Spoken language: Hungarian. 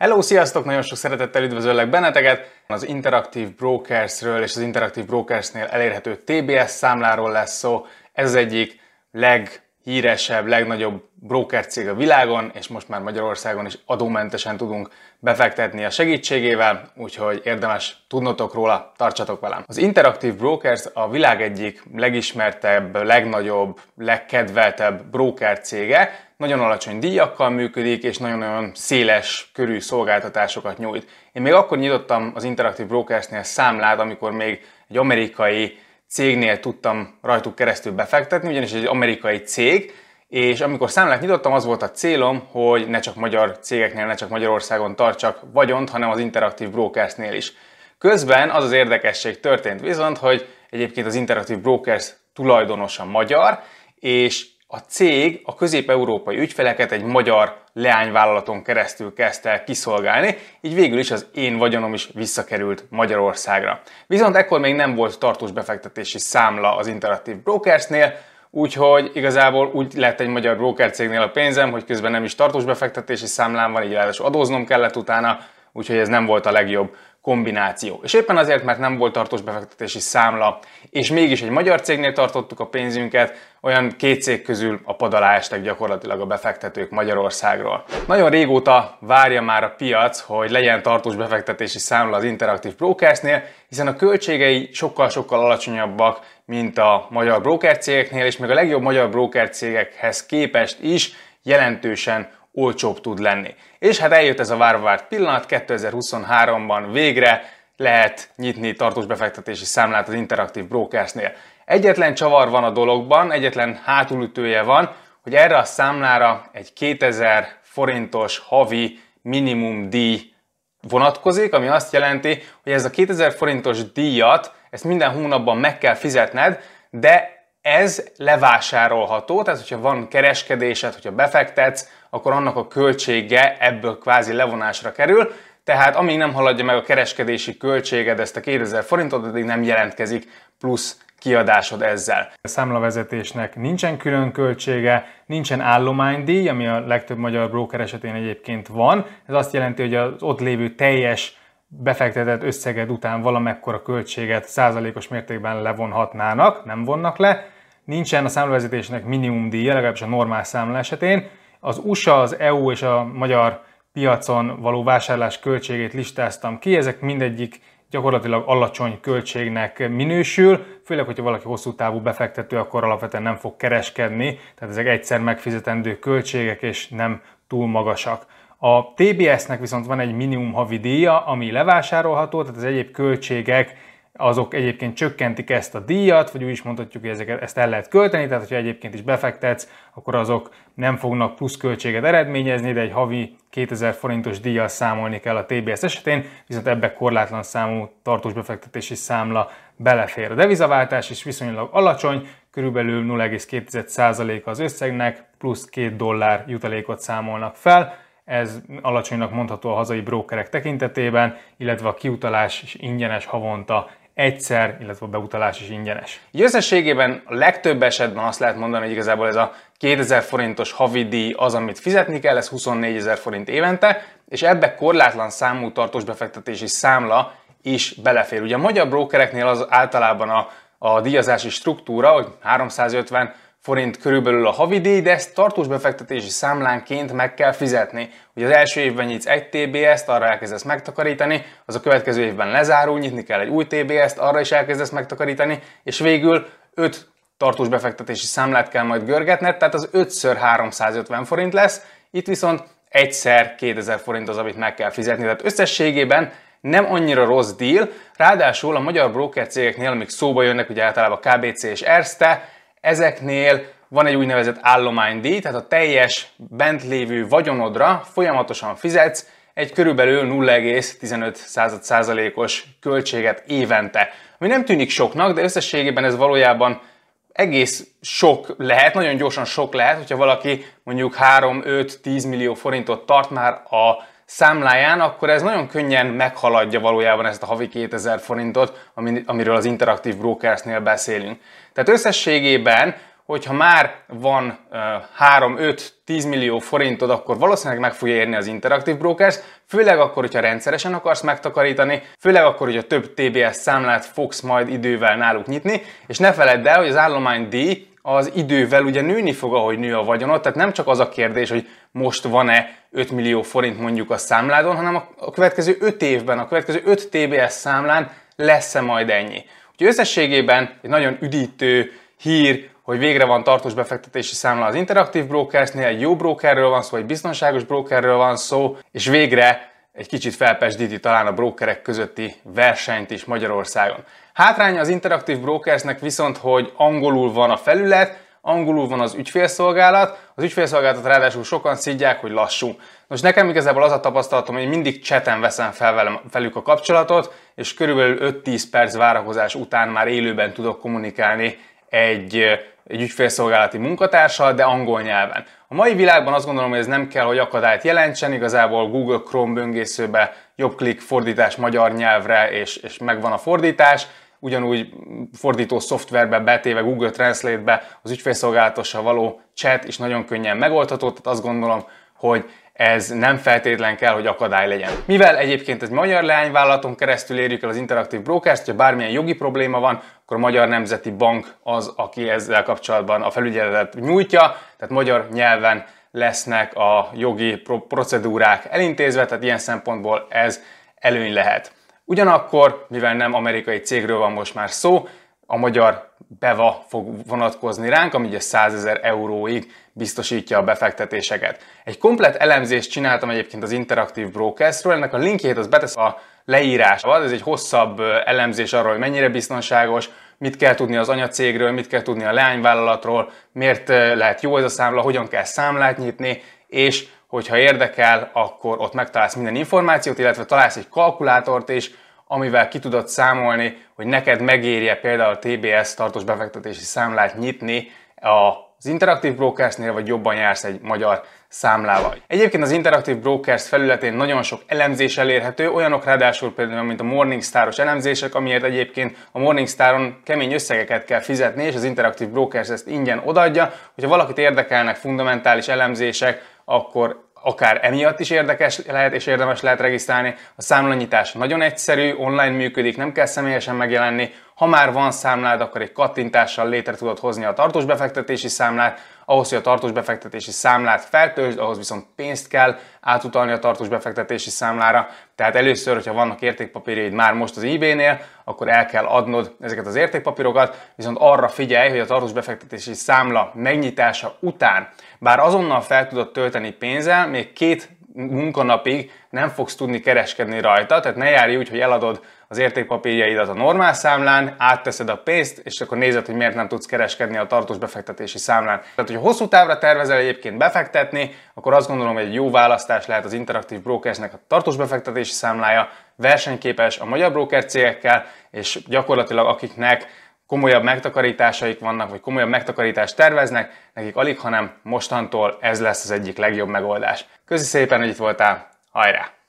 Hello, sziasztok! Nagyon sok szeretettel üdvözöllek benneteket! Az Interactive Brokersről és az Interactive Brokersnél elérhető TBS számláról lesz szó. Ez az egyik leghíresebb, legnagyobb broker cég a világon, és most már Magyarországon is adómentesen tudunk befektetni a segítségével, úgyhogy érdemes tudnotok róla, tartsatok velem. Az Interactive Brokers a világ egyik legismertebb, legnagyobb, legkedveltebb broker cége, nagyon alacsony díjakkal működik, és nagyon-nagyon széles körű szolgáltatásokat nyújt. Én még akkor nyitottam az Interactive Brokersnél számlát, amikor még egy amerikai cégnél tudtam rajtuk keresztül befektetni, ugyanis egy amerikai cég, és amikor számlát nyitottam, az volt a célom, hogy ne csak magyar cégeknél, ne csak Magyarországon tartsak vagyont, hanem az Interactive Brokersnél is. Közben az az érdekesség történt viszont, hogy egyébként az Interactive Brokers tulajdonosa magyar, és a cég a közép-európai ügyfeleket egy magyar leányvállalaton keresztül kezdte kiszolgálni, így végül is az én vagyonom is visszakerült Magyarországra. Viszont ekkor még nem volt tartós befektetési számla az Interactive Brokersnél, úgyhogy igazából úgy lett egy magyar broker cégnél a pénzem, hogy közben nem is tartós befektetési számlám van, így ráadásul adóznom kellett utána, úgyhogy ez nem volt a legjobb kombináció. És éppen azért, mert nem volt tartós befektetési számla, és mégis egy magyar cégnél tartottuk a pénzünket, olyan két cég közül a pad alá estek gyakorlatilag a befektetők Magyarországról. Nagyon régóta várja már a piac, hogy legyen tartós befektetési számla az Interactive Brokersnél, hiszen a költségei sokkal-sokkal alacsonyabbak, mint a magyar broker cégeknél, és még a legjobb magyar broker cégekhez képest is jelentősen olcsóbb tud lenni. És hát eljött ez a várvárt pillanat, 2023-ban végre lehet nyitni tartós befektetési számlát az Interactive Brokersnél. Egyetlen csavar van a dologban, egyetlen hátulütője van, hogy erre a számlára egy 2000 forintos havi minimum díj vonatkozik, ami azt jelenti, hogy ez a 2000 forintos díjat, ezt minden hónapban meg kell fizetned, de ez levásárolható, tehát hogyha van kereskedésed, hogyha befektetsz, akkor annak a költsége ebből kvázi levonásra kerül, tehát amíg nem haladja meg a kereskedési költséged ezt a 2000 forintot, addig nem jelentkezik plusz kiadásod ezzel. A számlavezetésnek nincsen külön költsége, nincsen állománydíj, ami a legtöbb magyar broker esetén egyébként van. Ez azt jelenti, hogy az ott lévő teljes befektetett összeged után valamekkora költséget százalékos mértékben levonhatnának, nem vonnak le. Nincsen a számlavezetésnek minimum díja, legalábbis a normál számla esetén. Az USA, az EU és a magyar piacon való vásárlás költségét listáztam ki, ezek mindegyik gyakorlatilag alacsony költségnek minősül, főleg, hogyha valaki hosszú távú befektető, akkor alapvetően nem fog kereskedni, tehát ezek egyszer megfizetendő költségek és nem túl magasak. A TBS-nek viszont van egy minimum havi díja, ami levásárolható, tehát az egyéb költségek azok egyébként csökkentik ezt a díjat, vagy úgy is mondhatjuk, hogy ezeket, ezt el lehet költeni, tehát hogyha egyébként is befektetsz, akkor azok nem fognak plusz költséget eredményezni, de egy havi 2000 forintos díjjal számolni kell a TBS esetén, viszont ebbe korlátlan számú tartós befektetési számla belefér. A devizaváltás is viszonylag alacsony, körülbelül 0,2% az összegnek, plusz 2 dollár jutalékot számolnak fel, ez alacsonynak mondható a hazai brókerek tekintetében, illetve a kiutalás is ingyenes havonta egyszer, illetve a beutalás is ingyenes. Így összességében a legtöbb esetben azt lehet mondani, hogy igazából ez a 2000 forintos havidíj az, amit fizetni kell, ez 24 ezer forint évente, és ebbe korlátlan számú tartós befektetési számla is belefér. Ugye a magyar brokereknél az általában a, a díjazási struktúra, hogy 350 forint körülbelül a havidíj, de ezt tartós befektetési számlánként meg kell fizetni. Ugye az első évben nyitsz egy TBS-t, arra elkezdesz megtakarítani, az a következő évben lezárul, nyitni kell egy új TBS-t, arra is elkezdesz megtakarítani, és végül 5 tartós befektetési számlát kell majd görgetned, tehát az 5 350 forint lesz, itt viszont egyszer 2000 forint az, amit meg kell fizetni. Tehát összességében nem annyira rossz deal, ráadásul a magyar broker cégeknél, amik szóba jönnek, ugye általában KBC és Erste, Ezeknél van egy úgynevezett állománydíj, tehát a teljes bent lévő vagyonodra folyamatosan fizetsz egy körülbelül 0,15%-os költséget évente. Ami nem tűnik soknak, de összességében ez valójában egész sok lehet, nagyon gyorsan sok lehet, hogyha valaki mondjuk 3-5-10 millió forintot tart már a számláján, akkor ez nagyon könnyen meghaladja valójában ezt a havi 2000 forintot, amiről az Interactive Brokersnél beszélünk. Tehát összességében, hogyha már van uh, 3-5-10 millió forintod, akkor valószínűleg meg fogja érni az Interactive Brokers, főleg akkor, hogyha rendszeresen akarsz megtakarítani, főleg akkor, hogyha több TBS számlát fogsz majd idővel náluk nyitni, és ne feledd el, hogy az állomány díj az idővel ugye nőni fog, ahogy nő a vagyonod, tehát nem csak az a kérdés, hogy most van-e 5 millió forint mondjuk a számládon, hanem a következő 5 évben, a következő 5 TBS számlán lesz-e majd ennyi. Úgyhogy összességében egy nagyon üdítő hír, hogy végre van tartós befektetési számla az Interactive Brokersnél, egy jó brokerről van szó, egy biztonságos brokerről van szó, és végre egy kicsit felpesdíti talán a brokerek közötti versenyt is Magyarországon. Hátránya az Interactive Brokersnek viszont, hogy angolul van a felület, angolul van az ügyfélszolgálat, az ügyfélszolgálatot ráadásul sokan szidják, hogy lassú. Most nekem igazából az a tapasztalatom, hogy mindig cseten veszem fel velem, velük a kapcsolatot, és körülbelül 5-10 perc várakozás után már élőben tudok kommunikálni egy, egy ügyfélszolgálati munkatársal, de angol nyelven. A mai világban azt gondolom, hogy ez nem kell, hogy akadályt jelentsen, igazából Google Chrome böngészőbe jobb klik fordítás magyar nyelvre, és, és megvan a fordítás, ugyanúgy fordító szoftverbe betéve Google Translate-be az ügyfélszolgálatossal való chat is nagyon könnyen megoldható, tehát azt gondolom, hogy ez nem feltétlen kell, hogy akadály legyen. Mivel egyébként egy magyar leányvállalaton keresztül érjük el az Interactive Brokers-t, ha bármilyen jogi probléma van, akkor a Magyar Nemzeti Bank az, aki ezzel kapcsolatban a felügyeletet nyújtja, tehát magyar nyelven lesznek a jogi procedúrák elintézve, tehát ilyen szempontból ez előny lehet. Ugyanakkor, mivel nem amerikai cégről van most már szó, a magyar BEVA fog vonatkozni ránk, ami ugye 100 ezer euróig biztosítja a befektetéseket. Egy komplet elemzést csináltam egyébként az Interactive Brokersről, ennek a linkjét az betesz a leírásba, ez egy hosszabb elemzés arról, hogy mennyire biztonságos, mit kell tudni az anyacégről, mit kell tudni a leányvállalatról, miért lehet jó ez a számla, hogyan kell számlát nyitni, és hogyha érdekel, akkor ott megtalálsz minden információt, illetve találsz egy kalkulátort is, amivel ki tudod számolni, hogy neked megérje például TBS tartós befektetési számlát nyitni az Interactive Brokersnél, vagy jobban jársz egy magyar számlával. Egyébként az Interactive Brokers felületén nagyon sok elemzés elérhető, olyanok ráadásul például, mint a Morningstaros elemzések, amiért egyébként a Morningstaron kemény összegeket kell fizetni, és az Interactive Brokers ezt ingyen odaadja. Hogyha valakit érdekelnek fundamentális elemzések, akkor akár emiatt is érdekes lehet és érdemes lehet regisztrálni. A számlanyítás nagyon egyszerű, online működik, nem kell személyesen megjelenni. Ha már van számlád, akkor egy kattintással létre tudod hozni a tartós befektetési számlát, ahhoz, hogy a tartós befektetési számlát feltöltsd, ahhoz viszont pénzt kell átutalni a tartós befektetési számlára. Tehát először, hogyha vannak értékpapírjaid már most az eBay-nél, akkor el kell adnod ezeket az értékpapírokat, viszont arra figyelj, hogy a tartós befektetési számla megnyitása után, bár azonnal fel tudod tölteni pénzzel, még két munkanapig nem fogsz tudni kereskedni rajta, tehát ne járj úgy, hogy eladod az értékpapírjaidat a normál számlán, átteszed a pénzt, és akkor nézed, hogy miért nem tudsz kereskedni a tartós befektetési számlán. Tehát, hogy hosszú távra tervezel egyébként befektetni, akkor azt gondolom, hogy egy jó választás lehet az Interactive Brokersnek a tartós befektetési számlája, versenyképes a magyar broker cégekkel, és gyakorlatilag akiknek komolyabb megtakarításaik vannak, vagy komolyabb megtakarítást terveznek, nekik alig, hanem mostantól ez lesz az egyik legjobb megoldás. Köszi szépen, hogy itt voltál, hajrá!